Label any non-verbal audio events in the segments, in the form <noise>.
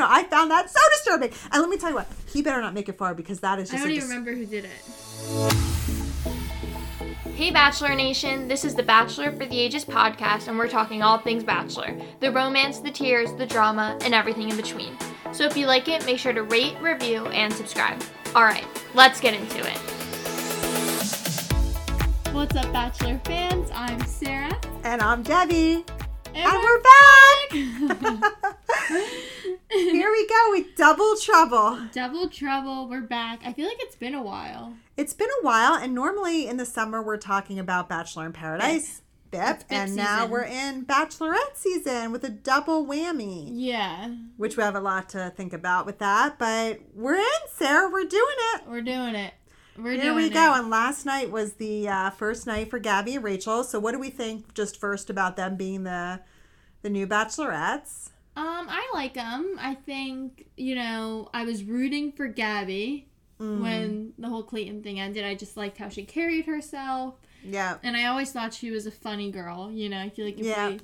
know. I found that so disturbing. And let me tell you what, he better not make it far because that is just. I don't a even dis- remember who did it. Hey, Bachelor Nation, this is the Bachelor for the Ages podcast, and we're talking all things Bachelor the romance, the tears, the drama, and everything in between. So if you like it, make sure to rate, review, and subscribe. Alright, let's get into it. What's up, Bachelor fans? I'm Sarah. And I'm Debbie. And, And we're we're back. <laughs> <laughs> Here we go with double trouble. Double Trouble, we're back. I feel like it's been a while. It's been a while, and normally in the summer we're talking about Bachelor in Paradise, BIP, BIP and now season. we're in Bachelorette season with a double whammy, Yeah, which we have a lot to think about with that. But we're in, Sarah. We're doing it. we're doing it. We're Here we it. go. And last night was the uh, first night for Gabby and Rachel. So what do we think? Just first about them being the the new Bachelorettes. Um, I like them. I think you know I was rooting for Gabby when the whole Clayton thing ended. I just liked how she carried herself, Yeah. and I always thought she was a funny girl. You know, I feel like if Yeah. we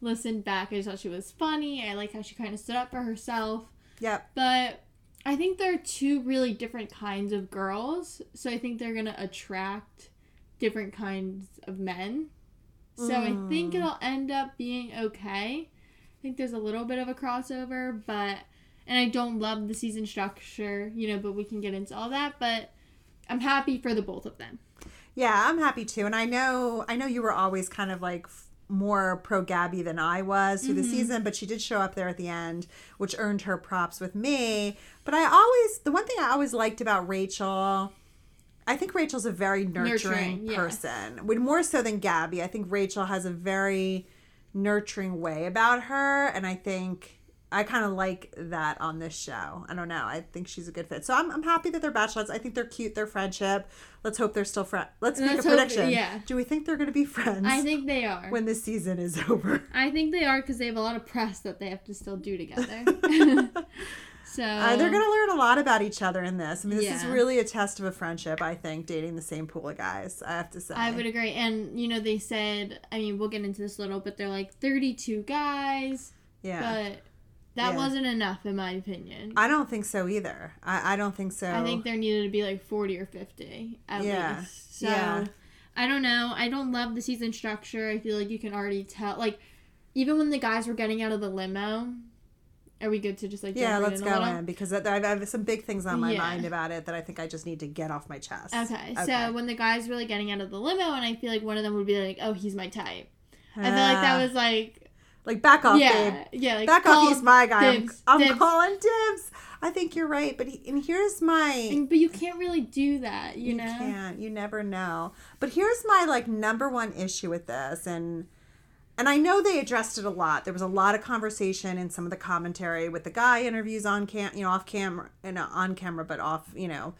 listened back, I just thought she was funny. I like how she kind of stood up for herself. Yep. But I think they're two really different kinds of girls. So I think they're going to attract different kinds of men. So I think it'll end up being okay. I think there's a little bit of a crossover, but and I don't love the season structure, you know, but we can get into all that, but I'm happy for the both of them. Yeah, I'm happy too. And I know I know you were always kind of like more pro Gabby than I was through the mm-hmm. season, but she did show up there at the end, which earned her props with me. But I always the one thing I always liked about Rachel I think Rachel's a very nurturing, Nurturing, yeah. person. Would more so than Gabby. I think Rachel has a very nurturing way about her and I think I kind of like that on this show. I don't know. I think she's a good fit. So I'm, I'm happy that they're bachelorettes. I think they're cute. Their friendship. Let's hope they're still friends. Let's make Let's a hope- prediction. yeah. Do we think they're going to be friends I think they are. when this season is <laughs> over? I think they are because they have a lot of press that they have to still do together. <laughs> <laughs> so Uh, they're going to learn a lot about each other in this. I mean, this is really a test of a friendship, I think, dating the same pool of guys, I have to say. I would agree. And, you know, they said, I mean, we'll get into this a little, but they're like 32 guys, yeah. but that Yeah. wasn't enough, in my opinion. I don't think so either. I, I don't think so. I think there needed to be like 40 or 50 at Yeah. least. So, Yeah. I don't know. I don't love the season structure. I feel like you can already tell. Like, even when the guys were getting out of the limo, are we good to just like yeah, let's in go in because I have some big things on my Yeah. mind about it that I think I just need to get off my chest. Okay, so when the guys were like getting out of the limo, and I feel like one of them would be like, "Oh, he's my type." I feel like that Ah. was like, like back off, yeah, babe. yeah, like Back off, he's my guy. I'm- I'm, dibs. calling dibs. I think you're right, but he, and here's my. And- but you can't really do that, you, You know. can't. You never know. But here's my like number one issue with this, and and I know they addressed it a lot. There was a lot of conversation in some of the commentary with the guy interviews on cam, you know, off camera and uh, on camera, but off, you know.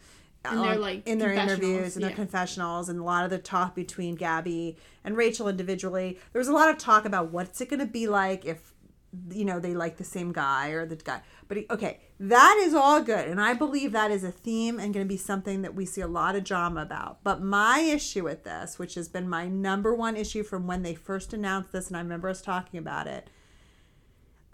In their, on- like, in their interviews and their yeah. confessionals and a lot of the talk between Gabby and Rachel individually. There was a lot of talk about what's it going to be like if you know they like the same guy or the guy. But he, okay, that is all good, and I believe that is a theme and going to be something that we see a lot of drama about. But my issue with this, which has been my number one issue from when they first announced this, and I remember us talking about it.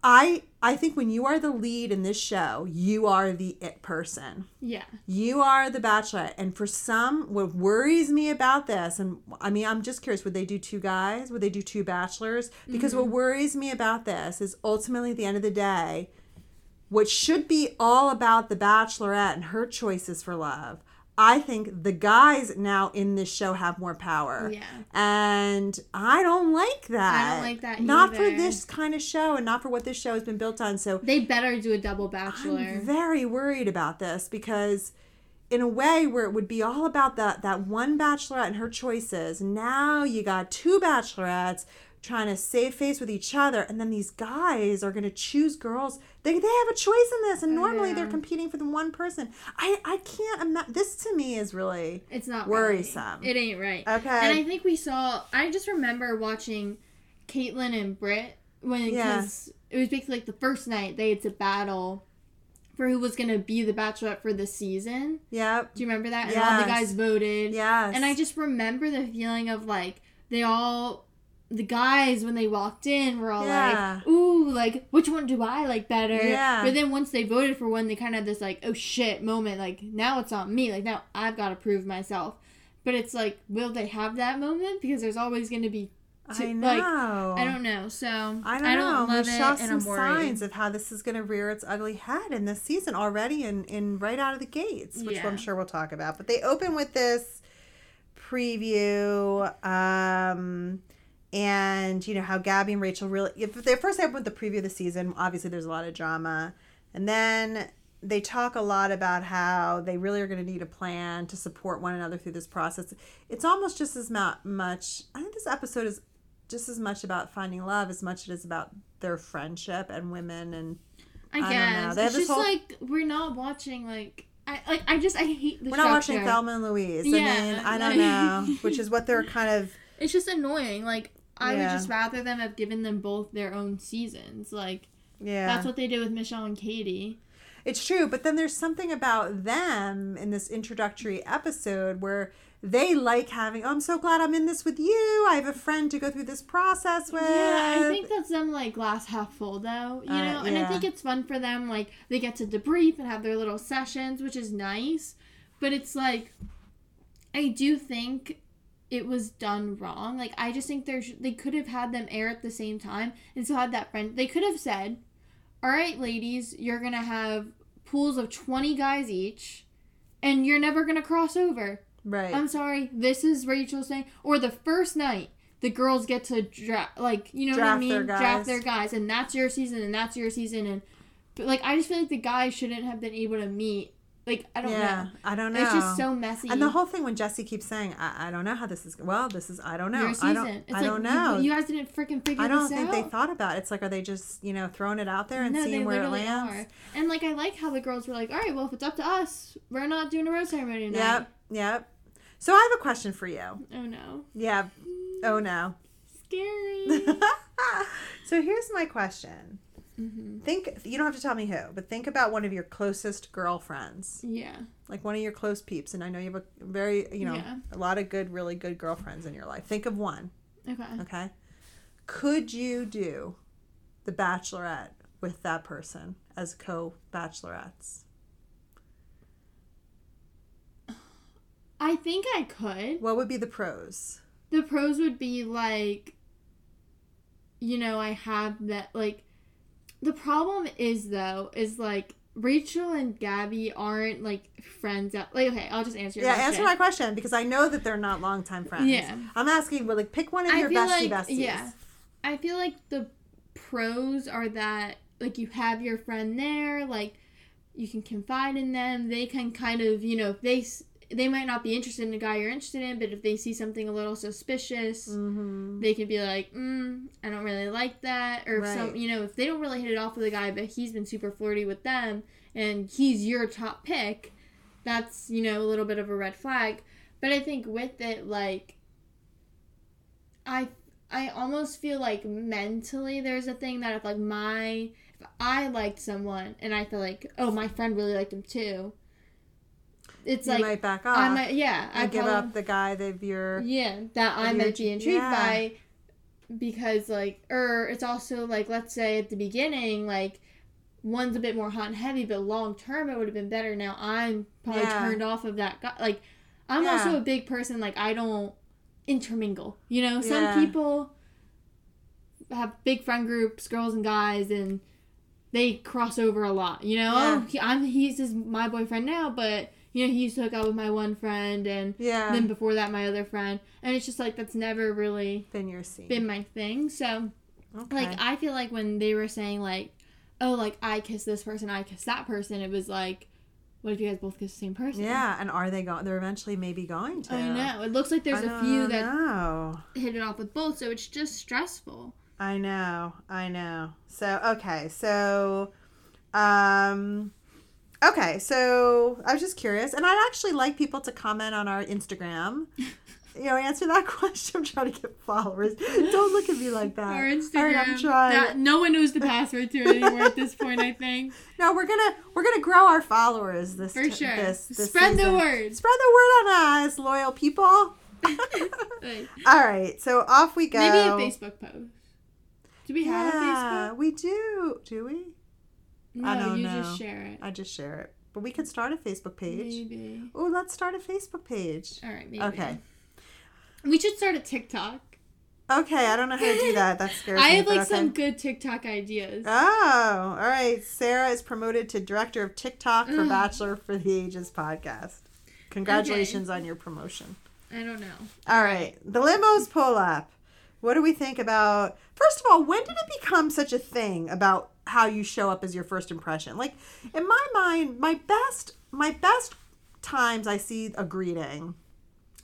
I I think when you are the lead in this show, you are the it person. Yeah, You are the bachelorette. And for some, what worries me about this, and I mean, I'm just curious, would they do two guys? Would they do two bachelors? Because what mm-hmm. worries me about this is ultimately at the end of the day, what should be all about the bachelorette and her choices for love. I think the guys now in this show have more power. Yeah. And I don't like that. I don't like that Not for this kind of show and not for what this show has been built on. So they better do a double bachelor. I'm very worried about this because in a way where it would be all about that that one bachelorette and her choices, now you got two bachelorettes trying to save face with each other and then these guys are going to choose girls they, they have a choice in this and normally they're mm-hmm. competing for the one person i i can't imagine this to me is really It's not Worrisome. Right. It ain't right. Okay. And I think we saw. I just remember watching Kaitlyn and Britt when Yeah. because it was basically like the first night they had to battle for who was gonna be the Bachelorette for the season. yep Do you remember that? And all the guys voted. yes And I just remember the feeling of like they all the guys when they walked in were all Yeah. like, "Ooh, like which one do I like better? Yeah. But then once they voted for one, they kind of had this like, oh shit moment. Like now it's on me. Like now I've got to prove myself. But it's like, will they have that moment? Because there's always going to be. I know. Like, I don't know. So I don't, know. love we saw some signs of how this is going to rear its ugly head in this season already, and in, in right out of the gates, which Yeah. I'm sure we'll talk about. But they open with this preview, um, and you know how Gabby and Rachel really. If they first open with the preview of the season, obviously there's a lot of drama, and then they talk a lot about how they really are going to need a plan to support one another through this process. It's almost just as mu- much. I think this episode is just as much about finding love as much as it is about their friendship and women and I I guess it's just whole- like we're not watching like I like I just I hate the we're not watching. Thelma and Louise. I Yeah, mean, I don't <laughs> know, which is what they're kind of It's just annoying. Like I would just rather them have given them both their own seasons. Like yeah. that's what they did with Michelle and Katie. It's true, but then there's something about them in this introductory episode where they like having. Oh, I'm so glad I'm in this with you. I have a friend to go through this process with. Yeah, I think that's them like glass half full though, you Uh, know. And I think it's fun for them. Like they get to debrief and have their little sessions, which is nice. But it's like, I do think it was done wrong. Like I just think there's they could have had them air at the same time and still had that friend. They could have said, "All right, ladies, you're gonna have pools of twenty guys each, and you're never gonna cross over." right. I'm sorry, this is Rachel saying, or the first night the girls get to draft, like you know what I mean, their draft their guys, and that's your season, and that's your season, and but like I just feel like the guys shouldn't have been able to meet. Like I don't yeah, know, I don't know. it's just so messy. And the whole thing when Jesse keeps saying, I, I don't know how this is. Well, this is. I don't know. your I season. don't. it's I like don't know. You, guys didn't freaking figure out. I don't think out. they thought about it. It's like, are they just you know throwing it out there and no, seeing where it literally lands? are. And like I like how the girls were like, all right, well if it's up to us, we're not doing a rose ceremony tonight. Yep, yep. So I have a question for you. Oh no, Yeah. Oh no. scary. <laughs> so here's my question. Hmm Think you don't have to tell me who, but think about one of your closest girlfriends, Yeah. like one of your close peeps. And I know you have a very, you know, Yeah. a lot of good, really good girlfriends in your life. Think of one. Okay. Okay. Could you do the Bachelorette with that person as co-bachelorettes? I think I could. What would be the pros? the pros would be like you know i have that like the problem is though is like rachel and gabby aren't like friends at like okay i'll just answer your yeah, question. answer my question because I know that they're not longtime friends. Yeah. I'm asking, well, like, pick one of I your bestie like- besties. yeah. i feel like the pros are that like you have your friend there like you can confide in them they can kind of you know if they they might not be interested in a guy you're interested in but if they see something a little suspicious Mm-hmm. they could be like, mm, I don't really like that, or if some, you know, if they don't really hit it off with a guy, but he's been super flirty with them, and he's your top pick, that's you know a little bit of a red flag. But I think with it, like, I I almost feel like mentally there's a thing that if like my if I liked someone and I feel like oh my friend really liked him too, it's You like might back off. I might yeah I give up the guy that you're. yeah, that I Of might be intrigued yeah. by because like or it's also like let's say at the beginning like one's a bit more hot and heavy but long term it would have been better now i'm probably Yeah. turned off of that guy like i'm Yeah. also a big person like i don't intermingle you know some Yeah. people have big friend groups girls and guys and they cross over a lot you know oh he, i'm he's just my boyfriend now but you know he used to hook up with my one friend and Yeah. then before that my other friend and it's just like that's never really Then you're seen. been my thing so okay. like i feel like when they were saying like oh like i kiss this person i kiss that person it was like what if you guys both kiss the same person yeah, and are they going? They're eventually maybe going to. i know it looks like there's I a few that know. hit it off with both so it's just stressful I know. I know. So okay. So, um. Okay, so I was just curious, and I'd actually like people to comment on our Instagram. <laughs> You know, answer that <laughs> question. I'm trying to get followers. Don't look at me like that. our instagram right, I'm trying. that no one knows the password to it anymore at this point i think <laughs> No, we're gonna we're gonna grow our followers this for t- sure This, this spread the word Spread the word on us, loyal people. All right, so off we go. maybe a facebook post Do we have a Yeah, Facebook? we do. Do we? No, I don't you know. just share it. I just share it. But we could start a Facebook page. Maybe. Oh, let's start a Facebook page. All right, maybe. Okay. We should start a TikTok. Okay, I don't know how to do that. That scares <laughs> I me. have like okay. some good TikTok ideas. Oh, all right. Sarah is promoted to director of TikTok for Ugh. Bachelor for the Ages podcast. Congratulations on your promotion. I don't know. All right, the limos pull up. What do we think about? First of all, when did it become such a thing about how you show up as your first impression? Like in my mind, my best my best times I see a greeting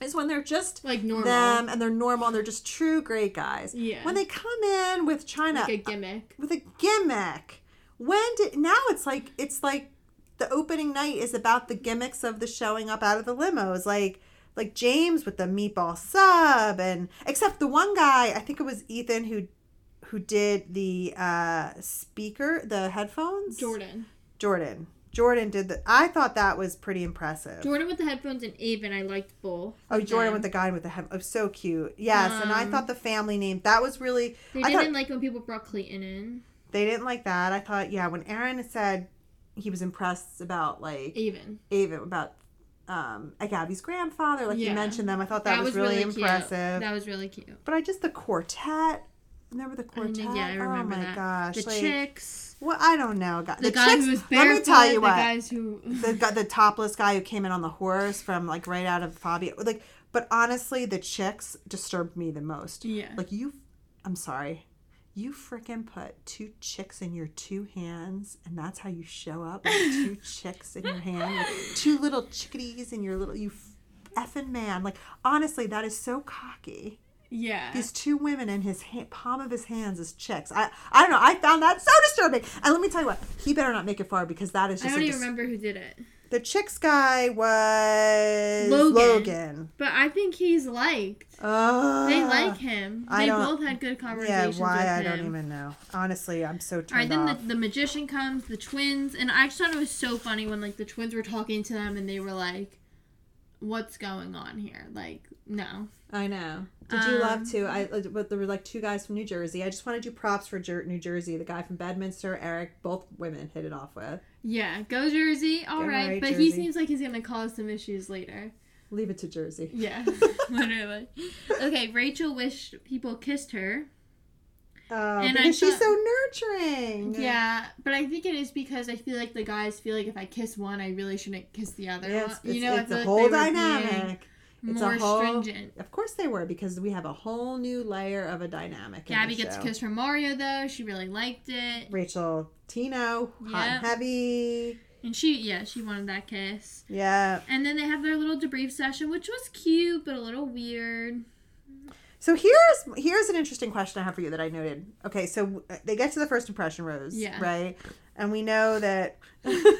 is when they're just Like normal. them and they're normal and they're just true great guys. Yeah. When they come in with China Like a uh, gimmick. with a gimmick. When did now it's like it's like the opening night is about the gimmicks of the showing up out of the limos like like James with the meatball sub and except the one guy I think it was Ethan who who did the uh speaker the headphones Jordan. Jordan Jordan did the I thought that was pretty impressive Jordan with the headphones and Aven, I liked both. Oh, Jordan them. with the guy with the head. Oh, so cute. Yes, and I Um, thought the family name that was really. They I didn't thought- like when people brought Clayton in. They didn't like that. I thought, yeah, when Aaron said he was impressed about like Aven. Ava about um Gabby's grandfather, like Yeah. you mentioned them, I thought that, was, really, impressive. Cute. That was really cute. But I just the quartet. Remember the I quartet? yeah, I oh remember oh my that. gosh! The like, chicks. Well, I don't know. God, The, guy chicks, who was Let barefoot. me tell you the what. guys who. <laughs> the the topless guy who came in on the horse from like right out of Fabio. Like, but honestly, the chicks disturbed me the most. yeah. Like you, I'm sorry, you freaking put two chicks in your two hands, and that's how you show up with <laughs> two chicks in your hand, with two little chickadees in your little you effing man. Like honestly, that is so cocky. Yeah. These two women in his ha- palm of his hands as chicks. I I don't know. I found that so disturbing. And let me tell you what, he better not make it far because that is just. I don't even dis- remember who did it. the chicks guy was Logan. Logan. But I think he's liked. Oh, They like him. They both had good conversations. Yeah, why I him. don't even know. Honestly, I'm so All right, then the, the magician comes, the twins, and I just thought it was so funny when like the twins were talking to them and they were like, "What's going on here?" Like, no, I know. Did you love Um, to? I but there were like two guys from New Jersey. I just want to do props for Jer- New Jersey. The guy from Bedminster, Erich. Both women hit it off with. yeah, go Jersey, all Go right, right, but he seems like he's gonna cause some issues later. Leave it to Jersey. Yeah, <laughs> <laughs> literally. Okay, Rachel wished people kissed her. Uh, And I because she's so nurturing. Yeah, but I think it is because I feel like the guys feel like if I kiss one, I really shouldn't kiss the other. It's, you know, I it's a whole they were being dynamic. It's more a whole. stringent. Of course they were because we have a whole new layer of a dynamic. in Gabby gets a kiss from Mario though. She really liked it. Rachel Tino, hot and heavy. And she, yeah, she wanted that kiss. Yeah. And then they have their little debrief session, which was cute, but a little weird. So here's here's an interesting question I have for you that I noted. Okay, so uh, they get to the first impression rose, Yeah. right? And we know that <laughs> you're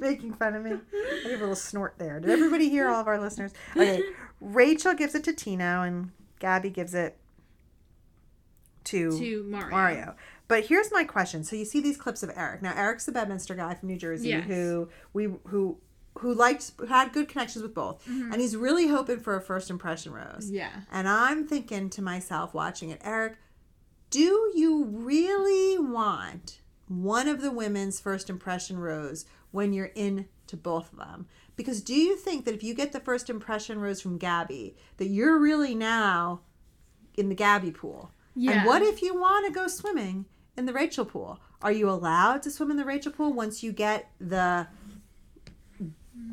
making fun of me. I gave a little snort there. Did everybody hear? All of our listeners. Okay, Rachel gives it to Tino, and Gabby gives it to, To Mario. Mario. But here's my question. So you see these clips of Erich. Now Erich's the Bedminster guy from New Jersey Yes. who we who who liked had good connections with both. Mm-hmm. And he's really hoping for a first impression rose. Yeah. And I'm thinking to myself watching it, Erich, do you really want one of the women's first impression rose when you're in to both of them? Because do you think that if you get the first impression rose from Gabby, that you're really now in the Gabby pool? Yeah. And what if you want to go swimming in the Rachel pool? Are you allowed to swim in the Rachel pool once you get the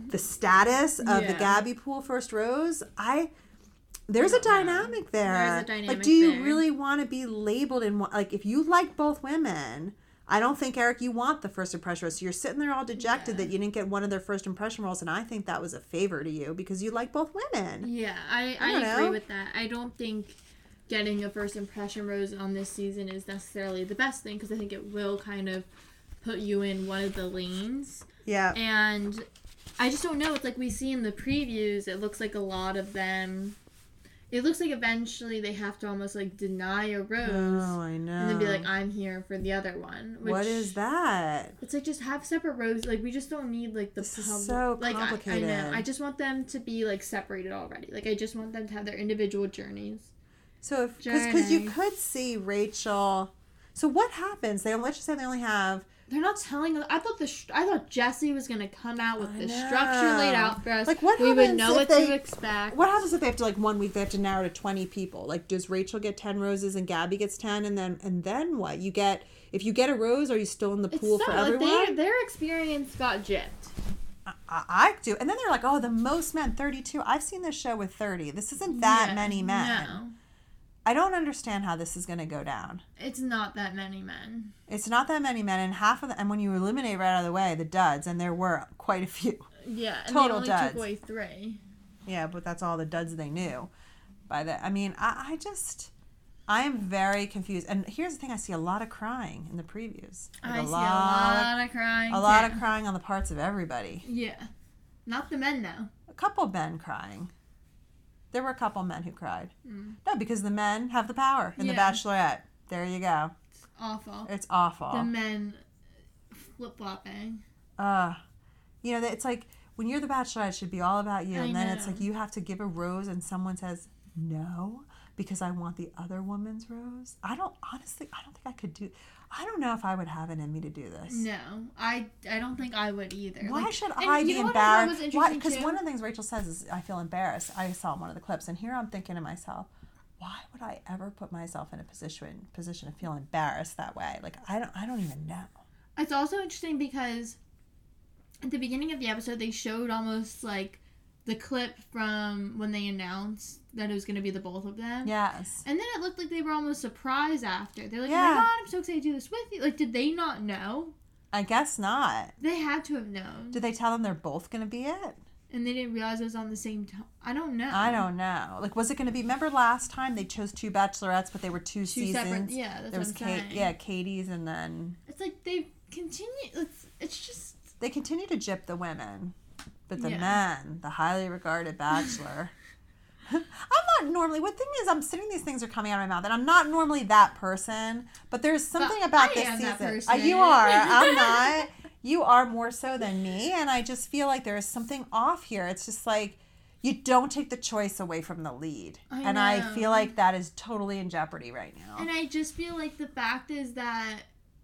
the status of the Gabby pool first rose? I there's a dynamic there. There is a like, do you there. really want to be labeled in one? Like, if you like both women, I don't think Erich, you want the first impression rose. So you're sitting there all dejected Yeah. that you didn't get one of their first impression roles, and I think that was a favor to you because you like both women. Yeah, I, I I, agree with that. I don't think getting a first impression rose on this season is necessarily the best thing because I think it will kind of put you in one of the lanes. Yeah. And I just don't know. It's like we see in the previews, it looks like a lot of them. It looks like eventually they have to almost like deny a rose Oh, I know. and then be like, I'm here for the other one. Which, what is that? It's like just have separate rows. Like we just don't need like the This is so like I- I, know. I just want them to be like separated already. Like I just want them to have their individual journeys. So if because you could see Rachel. So what happens? They let's just say they only have They're not telling us. I thought the str- I thought Jesse was gonna come out with I the structure laid out for us. Like, what we would happens know if what they- to expect. What happens if they have to like one week they have to narrow to twenty people? Like does Rachel get ten roses and Gabby gets ten and then and then what? You get if you get a rose, are you still in the It's pool so, for like everyone? they, their experience got gypped. I, I do. And then they're like, oh, the most men, 32. I've seen this show with 30. This isn't that Yeah, many men. No, I don't understand how this is going to go down. it's not that many men. It's not that many men, and half of the, and when you eliminate right out of the way the duds, and there were quite a few. Yeah, and Total they only duds. took away three. Yeah, but that's all the duds they knew. By the, I mean, I, I just, I am very confused. And here's the thing: I see a lot of crying in the previews. Like I see a lot of crying. a lot too. of crying on the parts of everybody. Yeah, not the men though. A couple men crying. There were a couple men who cried. Mm. No, because the men have the power in the Bachelorette. There you go. It's awful. It's awful. The men flip flopping. uh you know it's like when you're the bachelorette it should be all about you I and then it's like you have to give a rose and someone says no because i want the other woman's rose i don't honestly i don't think i could do i don't know if i would have it in me to do this No, I I don't think I would either. why Like, should I be know what I thought was embarrassed? Because one of the things Rachel says is, "I feel embarrassed." I saw one of the clips, and here I'm thinking to myself, "Why would I ever put myself in a position position to feel embarrassed that way? Like I don't, I don't even know." It's also interesting because at the beginning of the episode, they showed almost like the clip from when they announced that it was going to be the both of them. Yes. And then it looked like they were almost surprised after. They're like, oh my god, I'm so excited to do this with you. Like, did they not know? I guess not. They had to have known. Did they tell them they're both going to be it? And they didn't realize it was on the same time. I don't know. I don't know. Like, was it going to be? Remember last time they chose two bachelorettes, but they were two, Two seasons. separate. Yeah, that's there was Kate, saying. yeah, Katie's, and then It's like they continue. It's, it's just. they continue to gyp the women, but the Yeah. men, the highly regarded bachelor. <laughs> I'm not normally. What thing is, I'm sitting. These things are coming out of my mouth, and I'm not normally that person. But there's something But about I this season. Uh, you are. I'm <laughs> not. You are more so than me, and I just feel like there is something off here. It's just like you don't take the choice away from the lead, I and I feel like that is totally in jeopardy right now. And I just feel like the fact is that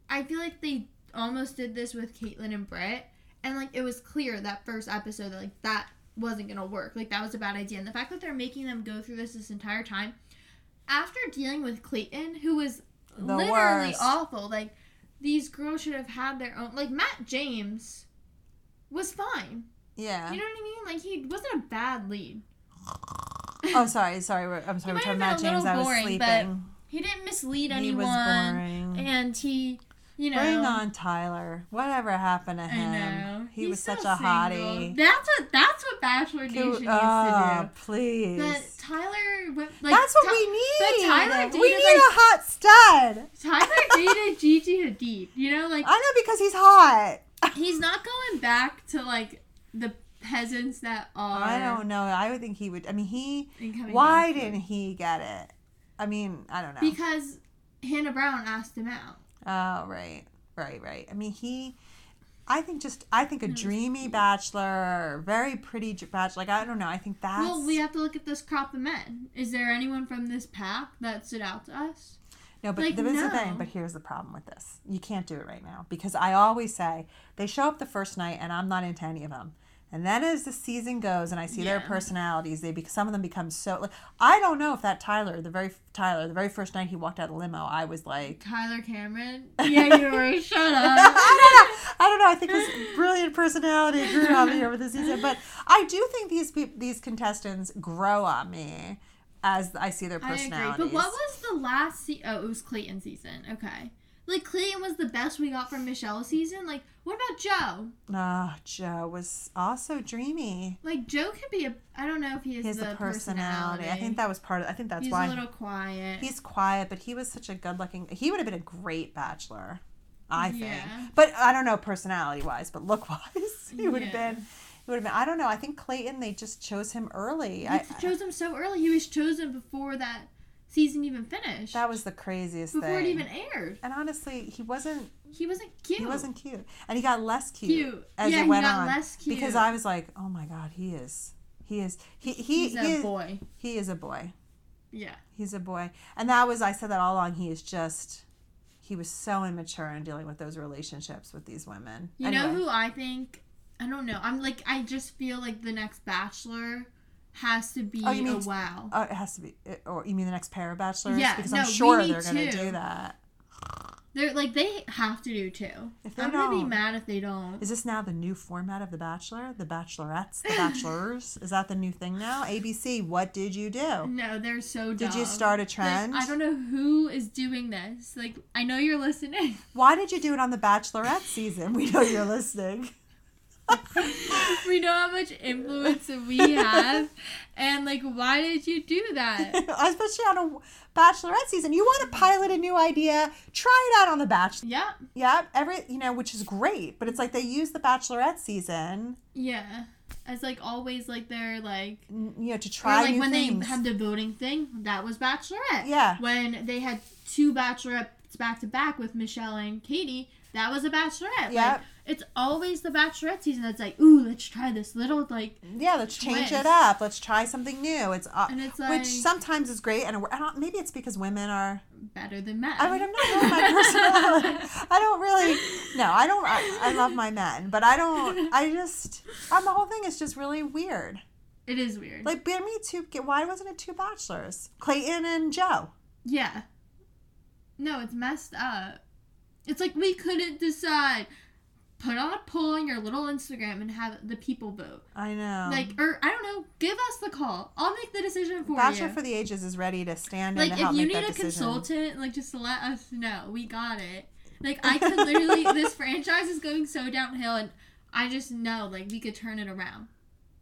I feel like they almost did this with Kaitlyn and Britt, and like it was clear that first episode that like that wasn't gonna work. Like that was a bad idea. And the fact that they're making them go through this this entire time, after dealing with Clayton, who was The literally worst. awful. Like these girls should have had their own. Like Matt James was fine. yeah. You know what I mean? Like he wasn't a bad lead. oh, <laughs> sorry, sorry. I'm sorry. We're talking about James. I was boring, but sleeping. He didn't mislead He anyone. was boring. and he, you know, Bring on Tyler. Whatever happened to I him? know He He's was such a single. hottie. That's what that's what Bachelor Nation needs oh, to please. do. But Tyler, went- like That's what Ty- we need. But Tyler we dated, need like- a hot stud. Tyler <laughs> dated Gigi Hadid. You know, like I know because he's hot. <laughs> he's not going back to like the peasants that are. I don't know. I would think he would. I mean, he. Why didn't he get it? I mean, I don't know. Because Hannah Brown asked him out. Oh, right, right, right. I mean, he. I think just I think a hmm. dreamy bachelor, very pretty bachelor. Like I don't know. I think that's Well, we have to look at this crop of men. Is there anyone from this pack that stood out to us? No, but Like, there is the no. thing. But here's the problem with this: you can't do it right now because I always say they show up the first night, and I'm not into any of them. And then as the season goes, and I see their personalities, they be, some of them become so. Like, I don't know if that Tyler, the very Tyler, the very first night he walked out of the limo, I was like, Tyler Cameron? <laughs> Yeah, you were. Shut up. <laughs> I don't know. I don't know. I think his brilliant personality grew on me over the season, but I do think these peop these contestants grow on me as I see their I agree. personalities. But what was the last se- Oh, it was Clayton season. Okay. Like, Clayton was the best we got from Michelle's season. Like, what about Joe? Ah, Joe was also dreamy. Like, Joe could be a. I don't know if he has He has the the personality. I think that was part of. I think that's He's why he's a little quiet. he's quiet, but he was such a good-looking. He would have been a great bachelor, I think. Yeah. But I don't know personality-wise, but look-wise, <laughs> he would have Yeah. been. He would have been. I don't know. I think Clayton. They just chose him early. I, They chose him so early. He was chosen before that season even finished. that was the craziest thing. before thing. it even aired. and honestly, he wasn't. He wasn't cute. He wasn't cute, and he got less cute, Cute. as Yeah, it he went got on. less cute. Because I was like, oh my god, he is. He is. He he He's he a is, boy. He is a boy. Yeah. He's a boy. And that was I said that all along. He is just he was so immature in dealing with those relationships with these women. You know who I think? I don't know. I'm like I just feel like the next Bachelor has to be Oh, you mean- a wow. Oh, it has to be. Or you mean the next pair of bachelors? Yeah, because no, I'm sure they're going to do that. They're like they have to do too. If they I'm gonna be mad if they don't. Is this now the new format of The Bachelor? The Bachelorettes, The Bachelors? Is that the new thing now? ABC, what did you do? No, they're so dumb. Did you start a Like, trend? I don't know who is doing this. Like, I know you're listening. Why did you do it on The Bachelorette season? We know you're listening. We know how much influence we have, and like, why did you do that? <laughs> Especially on a Bachelorette season. You want to pilot a new idea, try it out on The Bachelor. yeah, Yeah, every, you know, which is great. But it's like they use The Bachelorette season, yeah. As like always, like they're like you know, to try like when things. they had the voting thing, that was Bachelorette. Yeah. When they had two Bachelorettes back to back with Michelle and Katie, that was a Bachelorette. Like, Yep. It's always the Bachelorette season that's like, ooh, let's try this little like, yeah, let's change it up. Let's try something new. It's uh, and it's which sometimes is great, and I don't, maybe it's because women are. better than men. I mean, I'm not really my personality. <laughs> I don't really. No, I don't. I, I love my men, but I don't. I just. Um, the whole thing is just really weird. it is weird. Like, give me two. Why wasn't it two bachelors? Clayton and Joe. yeah. No, it's messed up. It's like we couldn't decide. Put on a poll on your little Instagram and have the people vote. I know. Like, or I don't know, give us the call. I'll make the decision for Bachelor you. Bachelor for the Ages is ready to stand in like if you need a decision. consultant like just let us know we got it like i could <laughs> literally this franchise is going so downhill and i just know like we could turn it around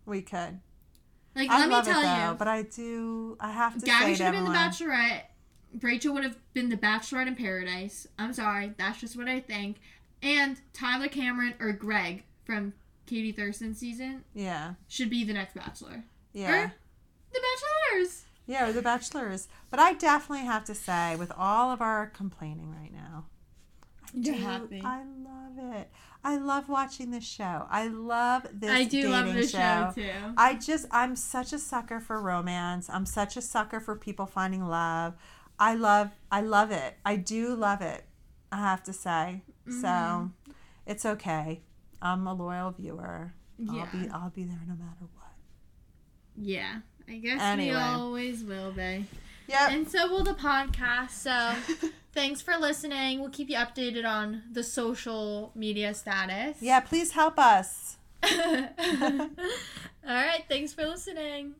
We could. like I let me tell though, you but I do. I have to gabby say should have been the bachelorette rachel would have been the bachelorette in paradise i'm sorry that's just what i think and tyler cameron or greg from katie thurston season Yeah. should be the next bachelor Yeah. or the bachelors Yeah, or the bachelors. But I definitely have to say, with all of our complaining right now, I You're do- happy. I love it. I love watching this show. I love this. i do love this show too I just, I'm such a sucker for romance. I'm such a sucker for people finding love. I love, I love it. I do love it. I have to say. Mm-hmm. So, it's okay. I'm a loyal viewer. Yeah. I'll be, I'll be there no matter what. Yeah, I guess Anyway. we always will be. Yeah. And so will the podcast. So <laughs> thanks for listening. We'll keep you updated on the social media status. yeah, please help us. <laughs> All right. Thanks for listening.